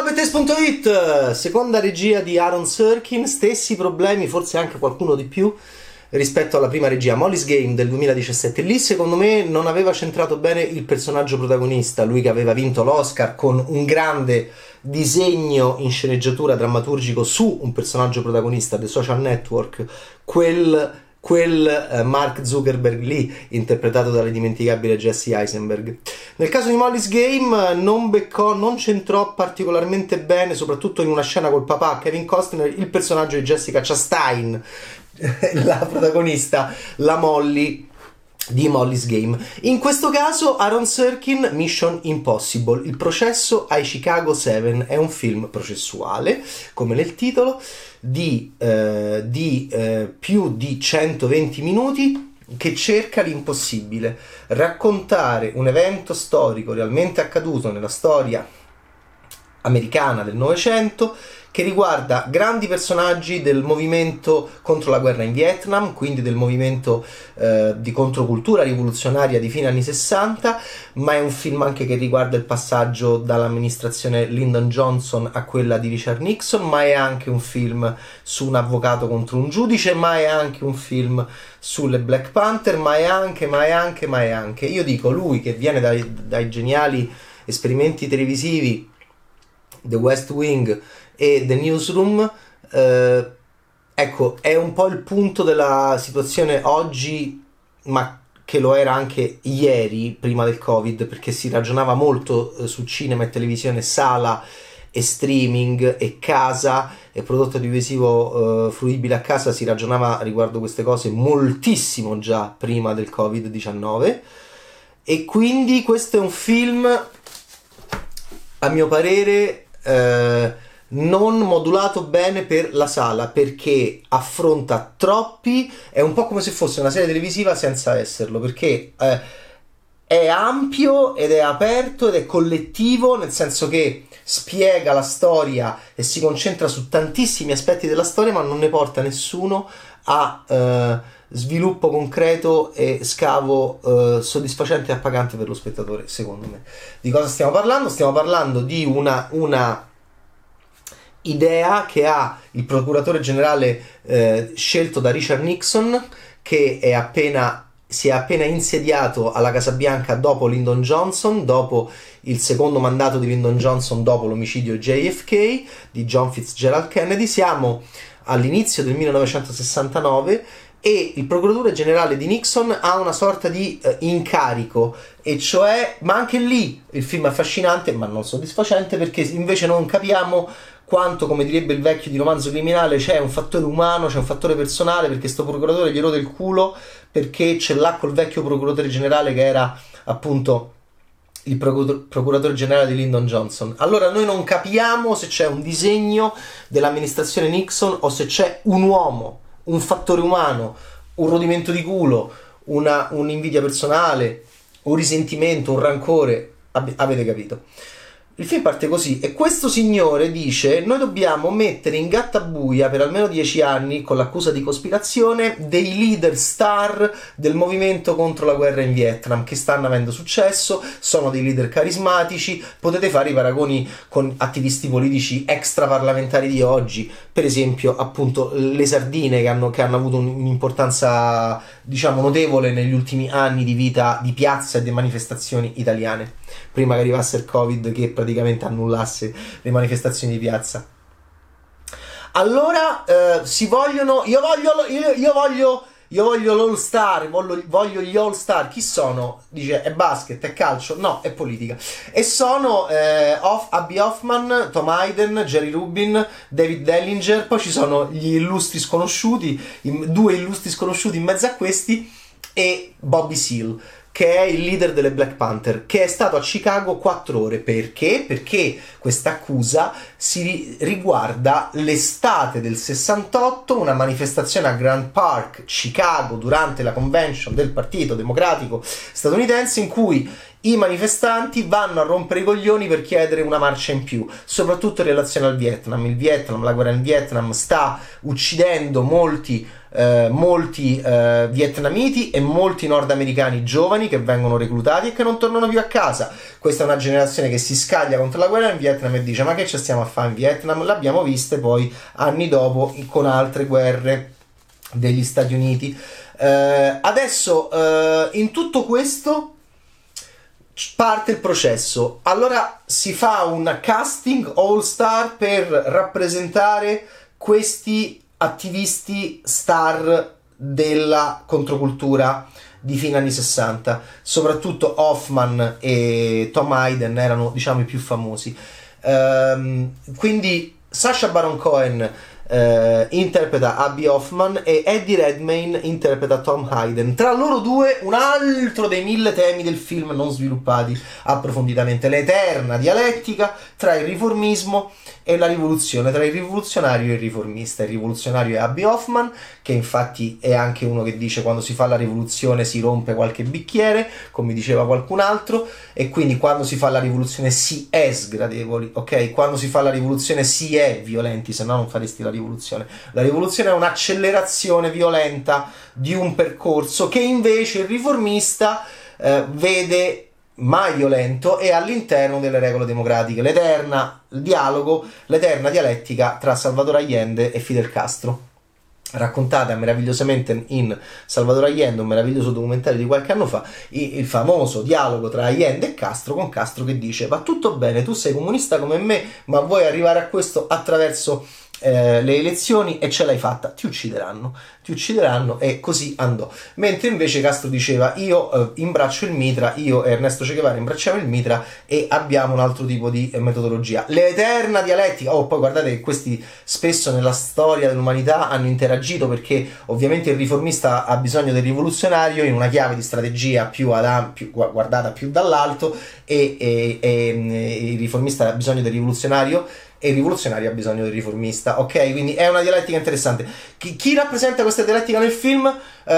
Ciao Bettes.it, seconda regia di Aaron Sorkin, stessi problemi, forse anche qualcuno di più rispetto alla prima regia Molly's Game del 2017. Lì secondo me non aveva centrato bene il personaggio protagonista, lui che aveva vinto l'Oscar con un grande disegno in sceneggiatura drammaturgico su un personaggio protagonista del social network, quel quel eh, Mark Zuckerberg lì interpretato dall'indimenticabile Jesse Eisenberg. Nel caso di Molly's Game non beccò, non centrò particolarmente bene, soprattutto in una scena col papà Kevin Costner, il personaggio di Jessica Chastain, la protagonista, la Molly di Molly's Game. In questo caso Aaron Sorkin Mission Impossible, il processo ai Chicago 7 è un film processuale, come nel titolo, di, eh, di eh, più di 120 minuti che cerca l'impossibile, raccontare un evento storico realmente accaduto nella storia americana del Novecento che riguarda grandi personaggi del movimento contro la guerra in Vietnam, quindi del movimento eh, di controcultura rivoluzionaria di fine anni 60, ma è un film anche che riguarda il passaggio dall'amministrazione Lyndon Johnson a quella di Richard Nixon, ma è anche un film su un avvocato contro un giudice, ma è anche un film sulle Black Panther, ma è anche, ma è anche, ma è anche. Io dico, lui che viene dai, dai geniali esperimenti televisivi The West Wing e The Newsroom, eh, ecco, è un po' il punto della situazione oggi, ma che lo era anche ieri, prima del Covid, perché si ragionava molto eh, su cinema e televisione, sala e streaming e casa e prodotto audiovisivo eh, fruibile a casa, si ragionava riguardo queste cose moltissimo già prima del Covid-19 e quindi questo è un film a mio parere eh, non modulato bene per la sala perché affronta troppi, è un po' come se fosse una serie televisiva senza esserlo, perché eh, è ampio ed è aperto ed è collettivo, nel senso che spiega la storia e si concentra su tantissimi aspetti della storia, ma non ne porta nessuno a eh, sviluppo concreto e scavo eh, soddisfacente e appagante per lo spettatore, secondo me. Di cosa stiamo parlando? Stiamo parlando di una, una idea che ha il procuratore generale eh, scelto da Richard Nixon, che è appena si è appena insediato alla Casa Bianca dopo Lyndon Johnson, dopo il secondo mandato di Lyndon Johnson dopo l'omicidio JFK di John Fitzgerald Kennedy. Siamo all'inizio del 1969 e il procuratore generale di Nixon ha una sorta di eh, incarico e cioè ma anche lì il film è affascinante ma non soddisfacente perché invece non capiamo quanto come direbbe il vecchio di romanzo criminale c'è un fattore umano c'è un fattore personale perché sto procuratore gli rode il culo perché ce l'ha col vecchio procuratore generale che era appunto il procuratore generale di Lyndon Johnson. Allora noi non capiamo se c'è un disegno dell'amministrazione Nixon o se c'è un uomo un fattore umano, un rodimento di culo, una, un'invidia personale, un risentimento, un rancore, avete capito. Il film parte così e questo signore dice noi dobbiamo mettere in gattabuia per almeno dieci anni con l'accusa di cospirazione dei leader star del movimento contro la guerra in Vietnam che stanno avendo successo, sono dei leader carismatici, potete fare i paragoni con attivisti politici extraparlamentari di oggi, per esempio appunto le sardine che hanno, che hanno avuto un'importanza diciamo notevole negli ultimi anni di vita di piazza e di manifestazioni italiane prima che arrivasse il covid che praticamente annullasse le manifestazioni di piazza allora eh, si vogliono io voglio io, io voglio io voglio l'all star, voglio, voglio, gli all star. Chi sono? Dice è basket, è calcio? No, è politica. E sono eh, Off, Abby Hoffman, Tom Hayden, Jerry Rubin, David Dellinger. Poi ci sono gli illustri sconosciuti, due illustri sconosciuti in mezzo a questi, e Bobby Seal che è il leader delle Black Panther, che è stato a Chicago quattro ore. Perché? Perché questa accusa si riguarda l'estate del 68, una manifestazione a Grand Park, Chicago, durante la convention del Partito Democratico statunitense, in cui i manifestanti vanno a rompere i coglioni per chiedere una marcia in più, soprattutto in relazione al Vietnam. Il Vietnam, la guerra in Vietnam sta uccidendo molti eh, molti eh, vietnamiti e molti nordamericani giovani che vengono reclutati e che non tornano più a casa. Questa è una generazione che si scaglia contro la guerra in Vietnam e dice ma che ci stiamo a fare in Vietnam? L'abbiamo viste poi anni dopo con altre guerre degli Stati Uniti. Eh, adesso eh, in tutto questo parte il processo. Allora si fa un casting all star per rappresentare questi attivisti star della controcultura di fine anni 60. Soprattutto Hoffman e Tom Hayden erano, diciamo, i più famosi. Um, quindi Sasha Baron Cohen eh, interpreta Abby Hoffman e Eddie Redmayne interpreta Tom Hayden. Tra loro due un altro dei mille temi del film non sviluppati approfonditamente, l'eterna dialettica tra il riformismo e la rivoluzione, tra il rivoluzionario e il riformista. Il rivoluzionario è Abby Hoffman, che infatti è anche uno che dice quando si fa la rivoluzione si rompe qualche bicchiere, come diceva qualcun altro, e quindi quando si fa la rivoluzione si è sgradevoli, ok? Quando si fa la rivoluzione si è violenti, se no non faresti la rivoluzione. La rivoluzione è un'accelerazione violenta di un percorso che invece il riformista eh, vede mai violento e all'interno delle regole democratiche, l'eterna dialogo, l'eterna dialettica tra Salvador Allende e Fidel Castro. Raccontata meravigliosamente in Salvador Allende, un meraviglioso documentario di qualche anno fa, il famoso dialogo tra Allende e Castro, con Castro che dice va tutto bene, tu sei comunista come me, ma vuoi arrivare a questo attraverso eh, le elezioni e ce l'hai fatta, ti uccideranno, ti uccideranno e così andò. Mentre invece Castro diceva io eh, imbraccio il mitra, io e Ernesto Che Guevara imbracciamo il mitra e abbiamo un altro tipo di eh, metodologia. L'eterna dialettica, oh poi guardate che questi spesso nella storia dell'umanità hanno interagito perché ovviamente il riformista ha bisogno del rivoluzionario in una chiave di strategia più, ad, più guardata più dall'alto e, e, e il riformista ha bisogno del rivoluzionario e il rivoluzionario ha bisogno del riformista, ok? Quindi è una dialettica interessante. Chi, chi rappresenta questa dialettica nel film? Uh,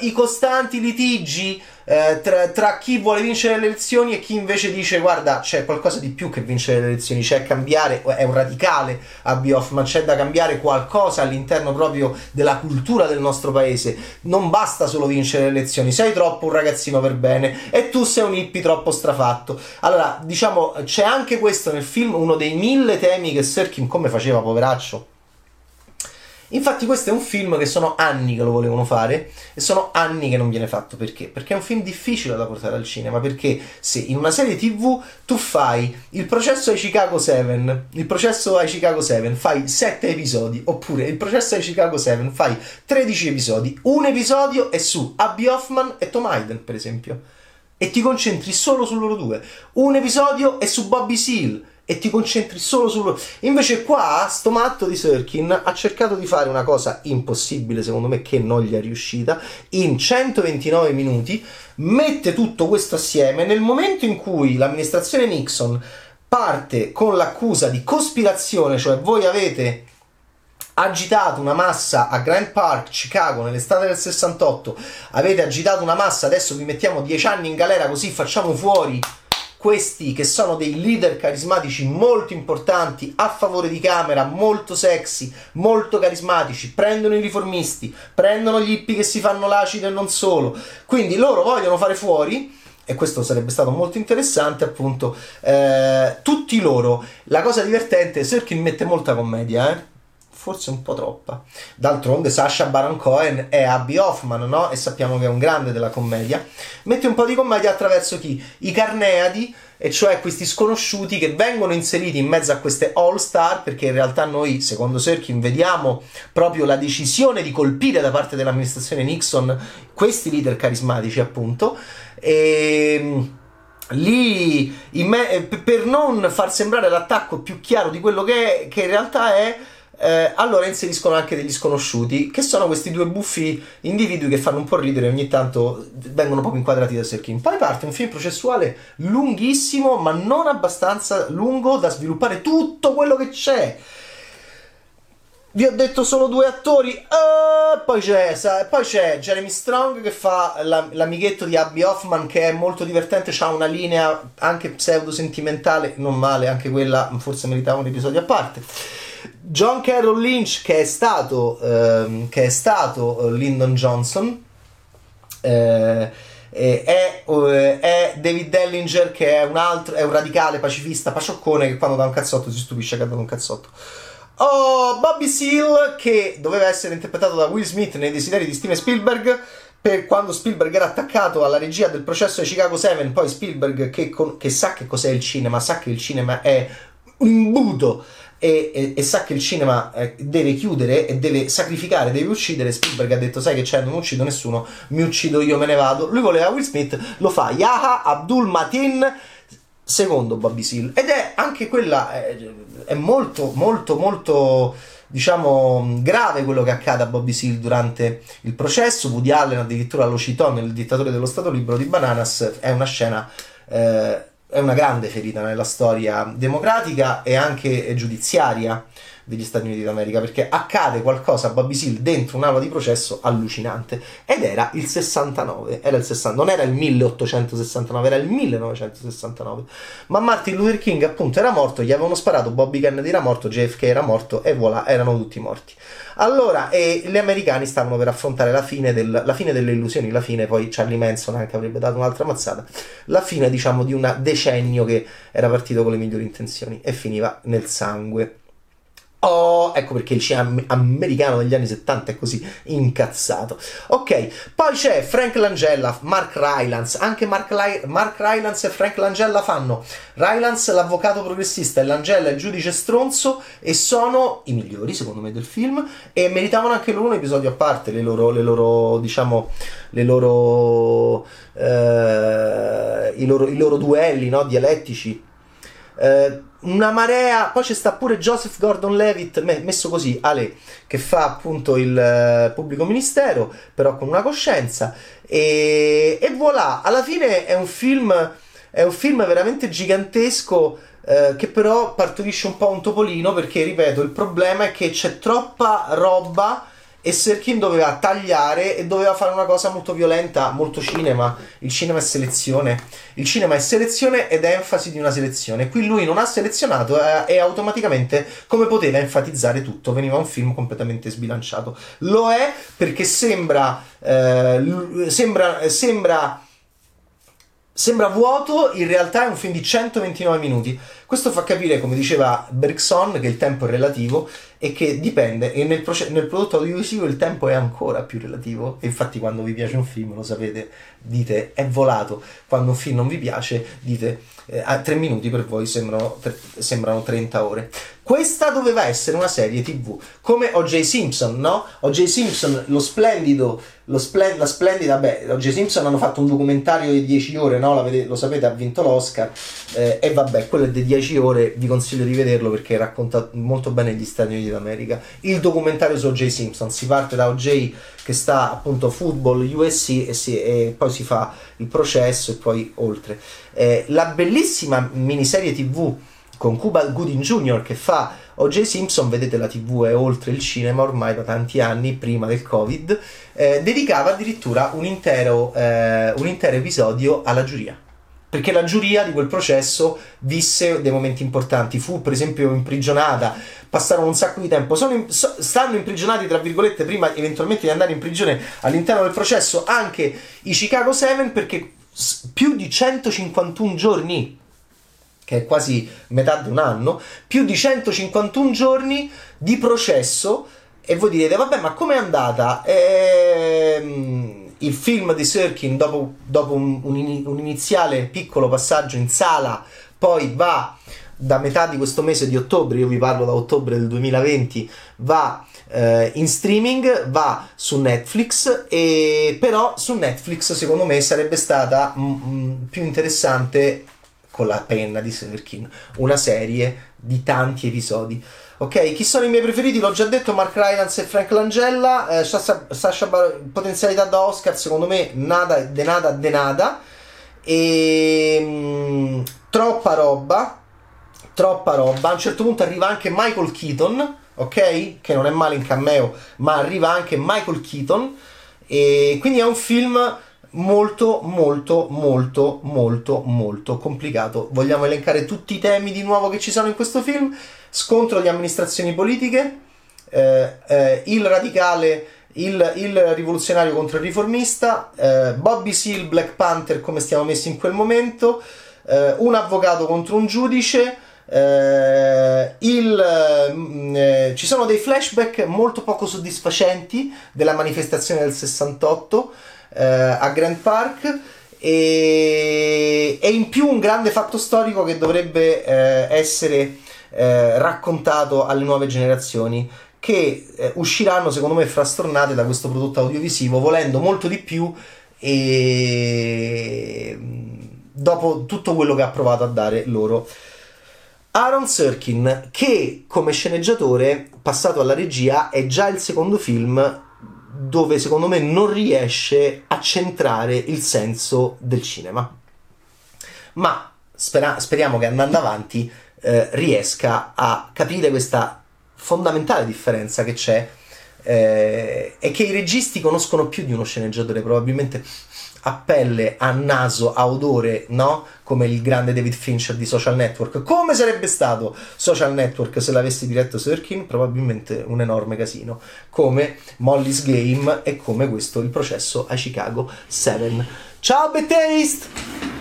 I costanti litigi uh, tra, tra, chi vuole vincere le elezioni e chi invece dice guarda c'è qualcosa di più che vincere le elezioni, c'è cambiare, è un radicale a Bioff, ma c'è da cambiare qualcosa all'interno proprio della cultura del nostro paese. Non basta solo vincere le elezioni, sei troppo un ragazzino per bene e tu sei un hippie troppo strafatto. Allora, diciamo, c'è anche questo nel film, uno dei mille temi che Serkin come faceva, poveraccio Infatti questo è un film che sono anni che lo volevano fare e sono anni che non viene fatto perché? Perché è un film difficile da portare al cinema, perché se in una serie TV tu fai il processo ai Chicago 7, il processo ai Chicago 7, fai 7 episodi, oppure il processo ai Chicago 7, fai 13 episodi, un episodio è su Abby Hoffman e Tom Hayden, per esempio, e ti concentri solo su loro due. Un episodio è su Bobby Seal e ti concentri solo su loro. Invece qua sto matto di Sirkin ha cercato di fare una cosa impossibile secondo me che non gli è riuscita in 129 minuti mette tutto questo assieme nel momento in cui l'amministrazione Nixon parte con l'accusa di cospirazione, cioè voi avete agitato una massa a Grand Park, Chicago, nell'estate del 68, avete agitato una massa, adesso vi mettiamo 10 anni in galera così facciamo fuori questi che sono dei leader carismatici molto importanti a favore di Camera, molto sexy, molto carismatici, prendono i riformisti, prendono gli hippie che si fanno l'acido e non solo. Quindi loro vogliono fare fuori e questo sarebbe stato molto interessante appunto eh, tutti loro la cosa divertente Serkin mette molta commedia eh forse un po' troppa. D'altronde Sasha Baron Cohen è Abby Hoffman, no? E sappiamo che è un grande della commedia. Mette un po' di commedia attraverso chi? I Carneadi, e cioè questi sconosciuti che vengono inseriti in mezzo a queste all star perché in realtà noi secondo Serkin vediamo proprio la decisione di colpire da parte dell'amministrazione Nixon questi leader carismatici appunto e lì me- per non far sembrare l'attacco più chiaro di quello che, è, che in realtà è eh, allora inseriscono anche degli sconosciuti, che sono questi due buffi individui che fanno un po' ridere ogni tanto vengono proprio inquadrati da Serkin. Poi parte un film processuale lunghissimo, ma non abbastanza lungo da sviluppare tutto quello che c'è. Vi ho detto solo due attori. Uh, poi, c'è, poi, c'è, Jeremy Strong che fa la, l'amichetto di Abby Hoffman che è molto divertente. Ha una linea anche pseudo sentimentale, non male, anche quella forse meritava un episodio a parte John Carroll Lynch che è stato, ehm, che è stato Lyndon Johnson eh, è, eh, è, David Dellinger che è un altro è un radicale pacifista pacioccone che quando dà un cazzotto si stupisce che ha dato un cazzotto. Oh, Bobby Seal che doveva essere interpretato da Will Smith nei desideri di Steven Spielberg per quando Spielberg era attaccato alla regia del processo di Chicago 7 poi Spielberg che, che sa che cos'è il cinema sa che il cinema è un imbuto e, e, e, sa che il cinema eh, deve chiudere e deve sacrificare, deve uccidere. Spielberg ha detto: Sai che c'è, non uccido nessuno, mi uccido io, me ne vado. Lui voleva Will Smith, lo fa Yaha Abdul Matin, secondo Bobby Seal. Ed è anche quella, è, è molto, molto, molto diciamo grave quello che accade a Bobby Seal durante il processo. Woody Allen addirittura lo citò nel dittatore dello Stato Libero di Bananas. È una scena. Eh, è una grande ferita nella storia democratica e anche giudiziaria degli Stati Uniti d'America perché accade qualcosa a Bobby Seale dentro un'aula di processo allucinante. Ed era il 69 era il 60, non era il 1869 era il 1969 ma Martin Luther King appunto era morto gli avevano sparato Bobby Kennedy era morto JFK era morto e voilà erano tutti morti. Allora e gli americani stavano per affrontare la fine, del, la fine delle illusioni la fine poi Charlie Manson anche avrebbe dato un'altra mazzata la fine diciamo di un decennio che era partito con le migliori intenzioni e finiva nel sangue Oh, ecco perché il cinema americano degli anni 70 è così incazzato. Ok, poi c'è Frank Langella, Mark Rylance. Anche Mark, Ly- Mark Rylance e Frank Langella fanno Rylance l'avvocato progressista e Langella il giudice stronzo e sono i migliori secondo me del film e meritavano anche loro un episodio a parte, le loro, le loro diciamo, le loro, eh, i, loro i loro duelli no, dialettici. Eh, una marea. Poi c'è sta pure Joseph Gordon Levitt, messo così, Ale, che fa appunto il uh, pubblico ministero, però con una coscienza. E, e voilà, alla fine è un film. È un film veramente gigantesco. Uh, che però partorisce un po' un topolino perché, ripeto, il problema è che c'è troppa roba e Serkin doveva tagliare e doveva fare una cosa molto violenta, molto cinema. Il cinema è selezione. Il cinema è selezione ed è enfasi di una selezione. Qui lui non ha selezionato eh, e automaticamente come poteva enfatizzare tutto. Veniva un film completamente sbilanciato. Lo è perché sembra, eh, sembra, sembra Sembra vuoto, in realtà è un film di 129 minuti. Questo fa capire, come diceva Bergson, che il tempo è relativo e che dipende, e nel, proce- nel prodotto audiovisivo il tempo è ancora più relativo. E infatti quando vi piace un film, lo sapete, dite è volato. Quando un film non vi piace, dite eh, a 3 minuti per voi sembrano, tre, sembrano 30 ore. Questa doveva essere una serie tv, come O.J. Simpson, no? O.J. Simpson, lo splendido, lo splen- la splendida, beh, O.J. Simpson hanno fatto un documentario di 10 ore, no? Vedete, lo sapete, ha vinto l'Oscar, eh, e vabbè, quello è di 10 ore, vi consiglio di vederlo perché racconta molto bene gli Stati Uniti d'America. Il documentario su O.J. Simpson, si parte da O.J. che sta appunto football USC e, si, e poi si fa il processo e poi oltre. Eh, la bellissima miniserie tv con Cuba Gooding Jr. che fa O.J. Simpson, vedete la tv è oltre il cinema ormai da tanti anni, prima del Covid, eh, dedicava addirittura un intero, eh, un intero episodio alla giuria. Perché la giuria di quel processo visse dei momenti importanti, fu per esempio imprigionata, passarono un sacco di tempo, in, so, stanno imprigionati tra virgolette prima eventualmente di andare in prigione all'interno del processo anche i Chicago 7 perché più di 151 giorni che è quasi metà di un anno, più di 151 giorni di processo e voi direte, vabbè, ma com'è andata? Ehm, il film di Sirkin, dopo, dopo un, un, un, iniziale piccolo passaggio in sala, poi va da metà di questo mese di ottobre, io vi parlo da ottobre del 2020, va eh, in streaming, va su Netflix, e però su Netflix secondo me sarebbe stata m- m- più interessante con la penna di Serkin, una serie di tanti episodi. Ok, chi sono i miei preferiti? L'ho già detto, Mark Rylance e Frank Langella. Eh, Sasha, Sasha Bar- potenzialità da Oscar, secondo me, nada, de nada, de nada. E mh, mm, troppa roba, troppa roba. A un certo punto arriva anche Michael Keaton, ok? Che non è male in cameo, ma arriva anche Michael Keaton. E quindi è un film molto molto molto molto molto complicato. Vogliamo elencare tutti i temi di nuovo che ci sono in questo film? Scontro di amministrazioni politiche eh, eh, il radicale il, il, rivoluzionario contro il riformista eh, Bobby Seal Black Panther come stiamo messi in quel momento eh, un avvocato contro un giudice eh, il, mm, eh, ci sono dei flashback molto poco soddisfacenti della manifestazione del 68 eh, a Grand Park. E, e, in più un grande fatto storico che dovrebbe eh, essere eh, raccontato alle nuove generazioni che eh, usciranno secondo me frastornate da questo prodotto audiovisivo volendo molto di più e dopo tutto quello che ha provato a dare loro. Aaron Sorkin, che come sceneggiatore, passato alla regia, è già il secondo film dove secondo me non riesce a centrare il senso del cinema. Ma spera- speriamo che andando avanti eh, riesca a capire questa fondamentale differenza che c'è eh, e che i registi conoscono più di uno sceneggiatore, probabilmente a pelle, a naso, a odore, no? Come il grande David Fincher di Social Network. Come sarebbe stato Social Network se l'avesse diretto Sirkin? Probabilmente un enorme casino. Come Molly's Game e come questo il processo a Chicago 7. Ciao Betaste!